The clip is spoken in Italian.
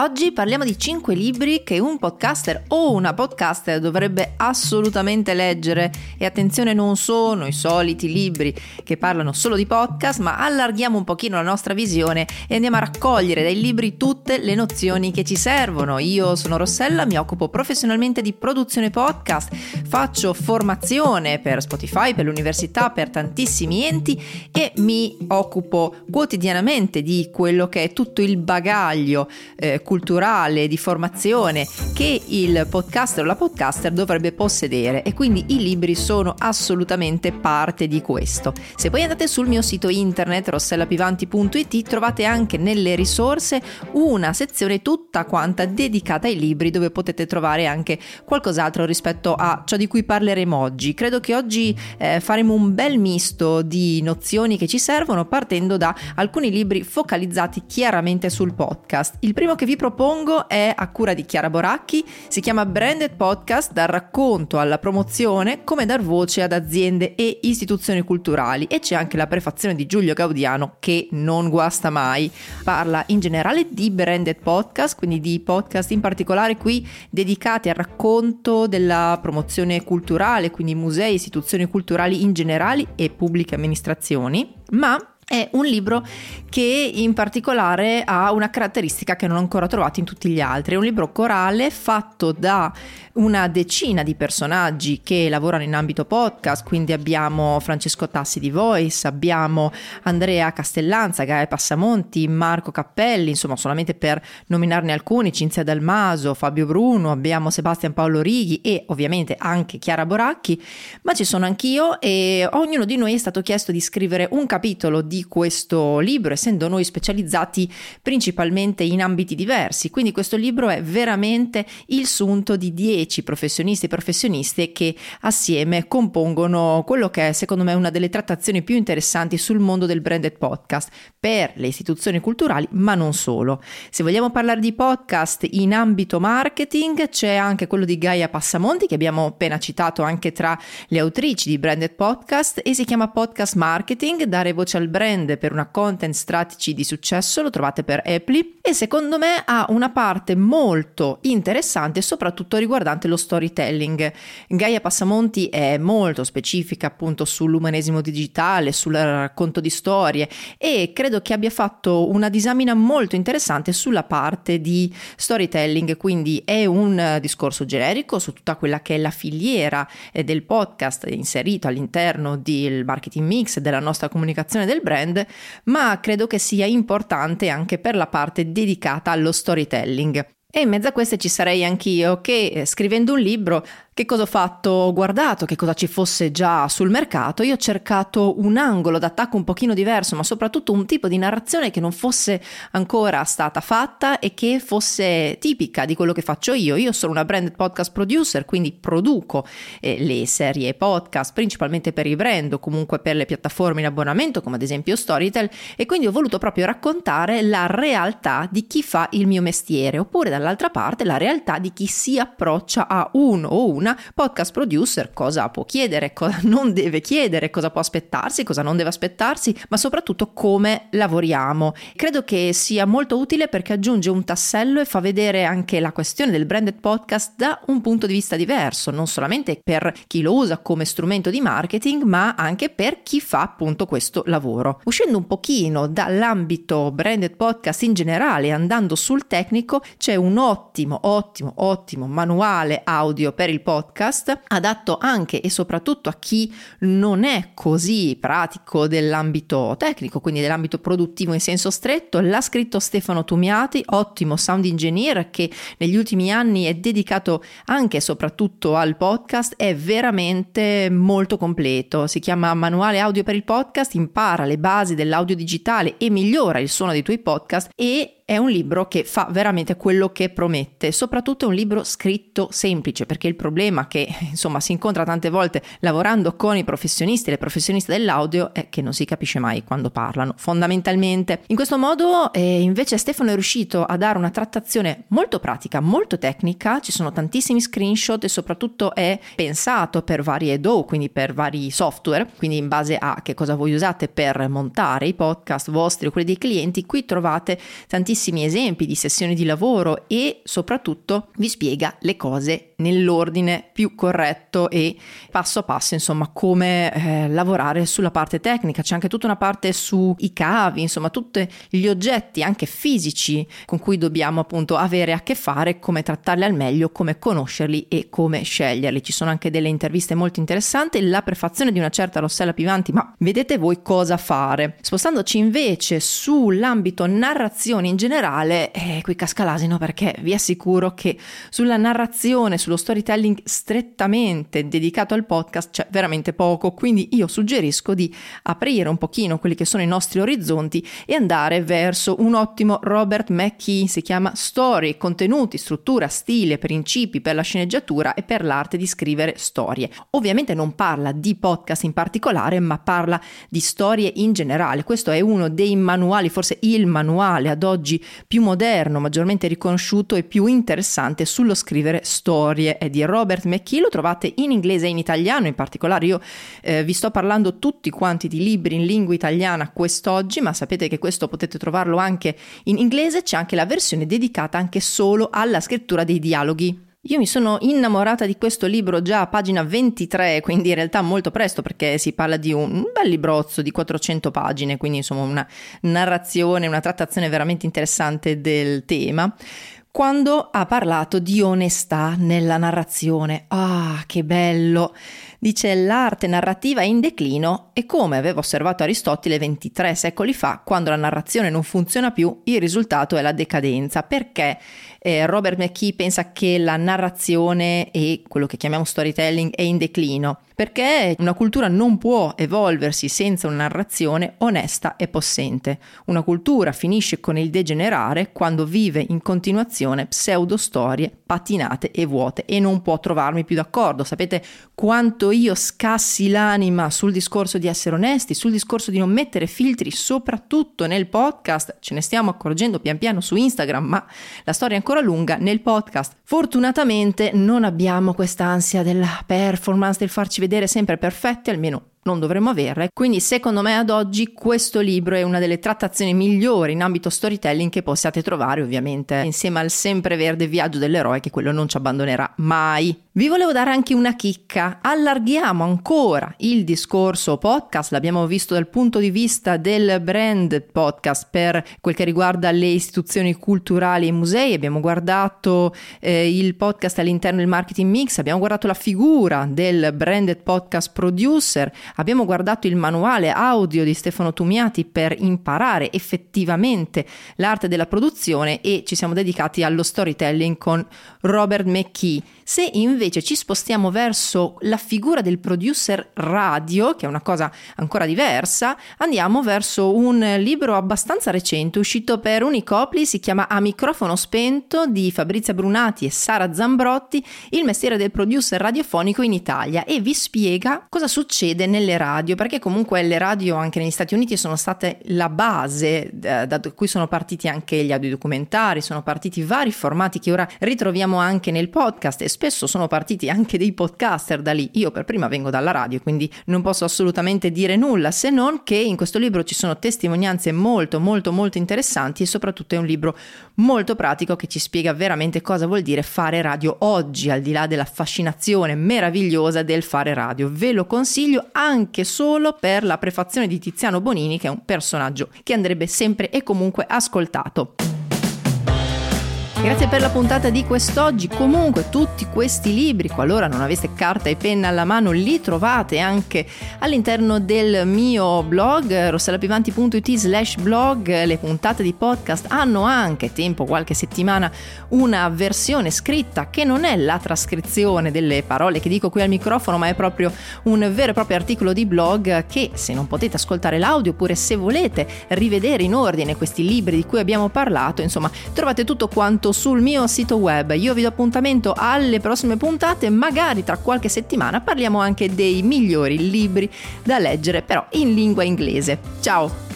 Oggi parliamo di 5 libri che un podcaster o una podcaster dovrebbe assolutamente leggere e attenzione non sono i soliti libri che parlano solo di podcast ma allarghiamo un pochino la nostra visione e andiamo a raccogliere dai libri tutte le nozioni che ci servono. Io sono Rossella, mi occupo professionalmente di produzione podcast, faccio formazione per Spotify, per l'università, per tantissimi enti e mi occupo quotidianamente di quello che è tutto il bagaglio eh, culturale, di formazione che il podcaster o la podcaster dovrebbe possedere e quindi i libri sono assolutamente parte di questo. Se poi andate sul mio sito internet rossellapivanti.it trovate anche nelle risorse una sezione tutta quanta dedicata ai libri dove potete trovare anche qualcos'altro rispetto a ciò di cui parleremo oggi. Credo che oggi eh, faremo un bel misto di nozioni che ci servono partendo da alcuni libri focalizzati chiaramente sul podcast. Il primo che vi propongo è a cura di Chiara Boracchi, si chiama Branded Podcast dal racconto alla promozione, come dar voce ad aziende e istituzioni culturali. E c'è anche la prefazione di Giulio Gaudiano che non guasta mai. Parla in generale di branded podcast, quindi di podcast in particolare qui dedicati al racconto della promozione culturale, quindi musei, istituzioni culturali in generale e pubbliche amministrazioni, ma è un libro che in particolare ha una caratteristica che non ho ancora trovato in tutti gli altri. È un libro corale fatto da una decina di personaggi che lavorano in ambito podcast, quindi abbiamo Francesco Tassi di Voice, abbiamo Andrea Castellanza, Gaia Passamonti, Marco Cappelli, insomma solamente per nominarne alcuni, Cinzia Dalmaso, Fabio Bruno, abbiamo Sebastian Paolo Righi e ovviamente anche Chiara Boracchi, ma ci sono anch'io e ognuno di noi è stato chiesto di scrivere un capitolo di questo libro, essendo noi specializzati principalmente in ambiti diversi, quindi questo libro è veramente il sunto di 10 10 professionisti e professioniste che assieme compongono quello che è secondo me una delle trattazioni più interessanti sul mondo del branded podcast per le istituzioni culturali, ma non solo. Se vogliamo parlare di podcast in ambito marketing, c'è anche quello di Gaia Passamonti che abbiamo appena citato anche tra le autrici di branded podcast e si chiama Podcast Marketing, dare voce al brand per una content strategy di successo, lo trovate per Apply e secondo me ha una parte molto interessante soprattutto riguardante riguardante lo storytelling. Gaia Passamonti è molto specifica appunto sull'umanesimo digitale, sul racconto di storie e credo che abbia fatto una disamina molto interessante sulla parte di storytelling, quindi è un discorso generico su tutta quella che è la filiera eh, del podcast inserito all'interno del marketing mix della nostra comunicazione del brand, ma credo che sia importante anche per la parte dedicata allo storytelling. E in mezzo a queste ci sarei anch'io che eh, scrivendo un libro che cosa ho fatto? Ho guardato che cosa ci fosse già sul mercato, io ho cercato un angolo d'attacco un pochino diverso, ma soprattutto un tipo di narrazione che non fosse ancora stata fatta e che fosse tipica di quello che faccio io. Io sono una branded podcast producer, quindi produco eh, le serie podcast principalmente per i brand o comunque per le piattaforme in abbonamento, come ad esempio Storytel, e quindi ho voluto proprio raccontare la realtà di chi fa il mio mestiere, oppure dall'altra parte la realtà di chi si approccia a uno o una podcast producer cosa può chiedere, cosa non deve chiedere, cosa può aspettarsi, cosa non deve aspettarsi, ma soprattutto come lavoriamo. Credo che sia molto utile perché aggiunge un tassello e fa vedere anche la questione del branded podcast da un punto di vista diverso, non solamente per chi lo usa come strumento di marketing, ma anche per chi fa appunto questo lavoro. Uscendo un pochino dall'ambito branded podcast in generale, andando sul tecnico, c'è un ottimo, ottimo, ottimo manuale audio per il podcast, adatto anche e soprattutto a chi non è così pratico dell'ambito tecnico, quindi dell'ambito produttivo in senso stretto. L'ha scritto Stefano Tumiati, ottimo sound engineer che negli ultimi anni è dedicato anche e soprattutto al podcast, è veramente molto completo. Si chiama Manuale audio per il podcast, impara le basi dell'audio digitale e migliora il suono dei tuoi podcast e è un libro che fa veramente quello che promette, soprattutto è un libro scritto semplice, perché il problema che insomma si incontra tante volte lavorando con i professionisti le professioniste dell'audio è che non si capisce mai quando parlano, fondamentalmente. In questo modo eh, invece Stefano è riuscito a dare una trattazione molto pratica, molto tecnica, ci sono tantissimi screenshot e soprattutto è pensato per varie DAW, quindi per vari software, quindi in base a che cosa voi usate per montare i podcast vostri o quelli dei clienti, qui trovate tantissimi tantissimi esempi di sessioni di lavoro e soprattutto vi spiega le cose nell'ordine più corretto e passo a passo, insomma, come eh, lavorare sulla parte tecnica. C'è anche tutta una parte sui cavi, insomma, tutti gli oggetti anche fisici con cui dobbiamo appunto avere a che fare, come trattarli al meglio, come conoscerli e come sceglierli. Ci sono anche delle interviste molto interessanti, la prefazione di una certa Rossella Pivanti, ma vedete voi cosa fare. Spostandoci invece sull'ambito narrazione in generale, eh, qui casca l'asino perché vi assicuro che sulla narrazione, sullo storytelling strettamente dedicato al podcast c'è veramente poco, quindi io suggerisco di aprire un pochino quelli che sono i nostri orizzonti e andare verso un ottimo Robert McKee, si chiama Story, contenuti, struttura, stile, principi per la sceneggiatura e per l'arte di scrivere storie. Ovviamente non parla di podcast in particolare, ma parla di storie in generale. Questo è uno dei manuali, forse il manuale ad oggi più moderno, maggiormente riconosciuto e più interessante sullo scrivere storie. È di Robert McKee, lo trovate in inglese e in italiano, in particolare io eh, vi sto parlando tutti quanti di libri in lingua italiana quest'oggi, ma sapete che questo potete trovarlo anche in inglese, c'è anche la versione dedicata anche solo alla scrittura dei dialoghi. Io mi sono innamorata di questo libro già a pagina 23, quindi in realtà molto presto perché si parla di un bel librozzo di 400 pagine, quindi insomma una narrazione, una trattazione veramente interessante del tema quando ha parlato di onestà nella narrazione. Ah, che bello! Dice l'arte narrativa è in declino e come aveva osservato Aristotele 23 secoli fa, quando la narrazione non funziona più, il risultato è la decadenza. Perché eh, Robert McKee pensa che la narrazione e quello che chiamiamo storytelling è in declino? perché una cultura non può evolversi senza una narrazione onesta e possente. Una cultura finisce con il degenerare quando vive in continuazione pseudostorie patinate e vuote e non può trovarmi più d'accordo. Sapete quanto io scassi l'anima sul discorso di essere onesti, sul discorso di non mettere filtri, soprattutto nel podcast. Ce ne stiamo accorgendo pian piano su Instagram, ma la storia è ancora lunga nel podcast. Fortunatamente non abbiamo quest'ansia della performance, del farci vedere sempre perfetti, almeno non dovremmo averle. Quindi secondo me ad oggi questo libro è una delle trattazioni migliori in ambito storytelling che possiate trovare ovviamente insieme al sempreverde viaggio dell'eroe che quello non ci abbandonerà mai. Vi volevo dare anche una chicca, allarghiamo ancora il discorso podcast, l'abbiamo visto dal punto di vista del brand podcast per quel che riguarda le istituzioni culturali e musei, abbiamo guardato eh, il podcast all'interno del marketing mix, abbiamo guardato la figura del branded podcast producer, abbiamo guardato il manuale audio di Stefano Tumiati per imparare effettivamente l'arte della produzione e ci siamo dedicati allo storytelling con Robert McKee. Se invece ci spostiamo verso la figura del producer radio, che è una cosa ancora diversa, andiamo verso un libro abbastanza recente, uscito per Unicopli, si chiama A microfono spento di Fabrizia Brunati e Sara Zambrotti, il mestiere del producer radiofonico in Italia e vi spiega cosa succede nelle radio, perché comunque le radio anche negli Stati Uniti sono state la base da, da cui sono partiti anche gli audiodocumentari, sono partiti vari formati che ora ritroviamo anche nel podcast e spesso sono partiti anche dei podcaster da lì. Io per prima vengo dalla radio, quindi non posso assolutamente dire nulla se non che in questo libro ci sono testimonianze molto molto molto interessanti e soprattutto è un libro molto pratico che ci spiega veramente cosa vuol dire fare radio oggi, al di là della fascinazione meravigliosa del fare radio. Ve lo consiglio anche solo per la prefazione di Tiziano Bonini, che è un personaggio che andrebbe sempre e comunque ascoltato. Grazie per la puntata di quest'oggi. Comunque tutti questi libri, qualora non aveste carta e penna alla mano, li trovate anche all'interno del mio blog rossellapivanti.it slash blog. Le puntate di podcast hanno anche tempo, qualche settimana, una versione scritta che non è la trascrizione delle parole che dico qui al microfono, ma è proprio un vero e proprio articolo di blog che se non potete ascoltare l'audio oppure se volete rivedere in ordine questi libri di cui abbiamo parlato, insomma, trovate tutto quanto sul mio sito web. Io vi do appuntamento alle prossime puntate, magari tra qualche settimana parliamo anche dei migliori libri da leggere, però in lingua inglese. Ciao!